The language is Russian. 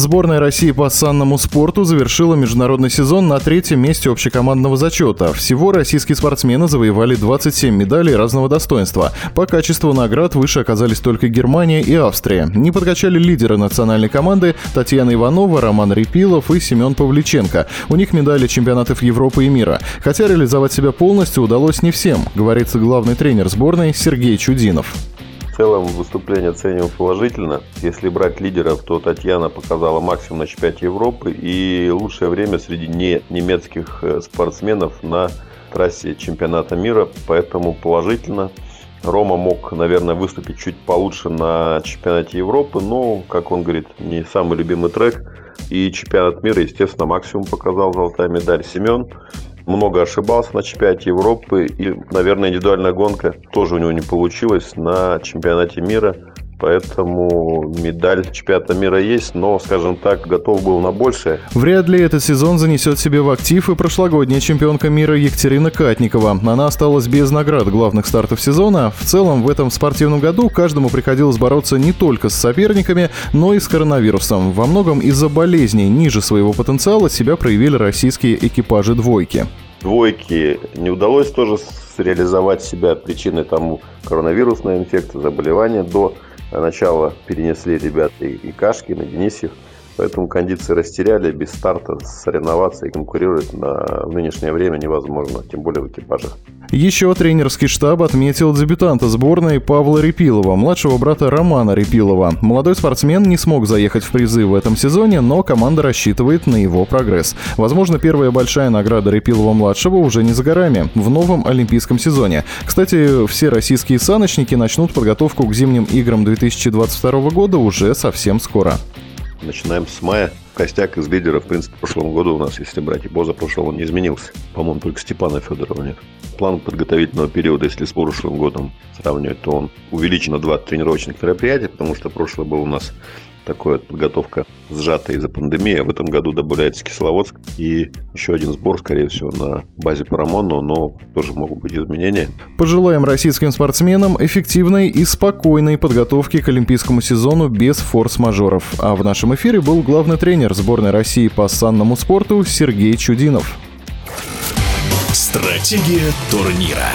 Сборная России по санному спорту завершила международный сезон на третьем месте общекомандного зачета. Всего российские спортсмены завоевали 27 медалей разного достоинства. По качеству наград выше оказались только Германия и Австрия. Не подкачали лидеры национальной команды Татьяна Иванова, Роман Репилов и Семен Павличенко. У них медали чемпионатов Европы и мира. Хотя реализовать себя полностью удалось не всем, говорится главный тренер сборной Сергей Чудинов целом выступление оцениваем положительно. Если брать лидеров, то Татьяна показала максимум на чемпионате Европы и лучшее время среди не немецких э, спортсменов на трассе чемпионата мира, поэтому положительно. Рома мог, наверное, выступить чуть получше на чемпионате Европы, но, как он говорит, не самый любимый трек. И чемпионат мира, естественно, максимум показал золотая медаль Семен много ошибался на чемпионате Европы. И, наверное, индивидуальная гонка тоже у него не получилась на чемпионате мира. Поэтому медаль чемпионата мира есть, но, скажем так, готов был на большее. Вряд ли этот сезон занесет себе в актив и прошлогодняя чемпионка мира Екатерина Катникова. Она осталась без наград главных стартов сезона. В целом, в этом спортивном году каждому приходилось бороться не только с соперниками, но и с коронавирусом. Во многом из-за болезней ниже своего потенциала себя проявили российские экипажи двойки. Двойки не удалось тоже реализовать себя причиной тому коронавирусной инфекции, заболевания до начала перенесли ребята и Кашкин, и Денисев. Поэтому кондиции растеряли, без старта соревноваться и конкурировать на нынешнее время невозможно, тем более в экипажах. Еще тренерский штаб отметил дебютанта сборной Павла Репилова, младшего брата Романа Репилова. Молодой спортсмен не смог заехать в призы в этом сезоне, но команда рассчитывает на его прогресс. Возможно, первая большая награда Репилова-младшего уже не за горами, в новом олимпийском сезоне. Кстати, все российские саночники начнут подготовку к зимним играм 2022 года уже совсем скоро. Начинаем с мая. Костяк из лидеров, в принципе, в прошлом году у нас, если брать и поза прошлого, он не изменился. По-моему, только Степана Федорова нет. План подготовительного периода, если с прошлым годом сравнивать, то он увеличен на два тренировочных мероприятия, потому что прошлое было у нас такая подготовка сжатая из-за пандемии. А в этом году добавляется Кисловодск и еще один сбор, скорее всего, на базе Парамонно, но тоже могут быть изменения. Пожелаем российским спортсменам эффективной и спокойной подготовки к олимпийскому сезону без форс-мажоров. А в нашем эфире был главный тренер сборной России по санному спорту Сергей Чудинов. Стратегия турнира.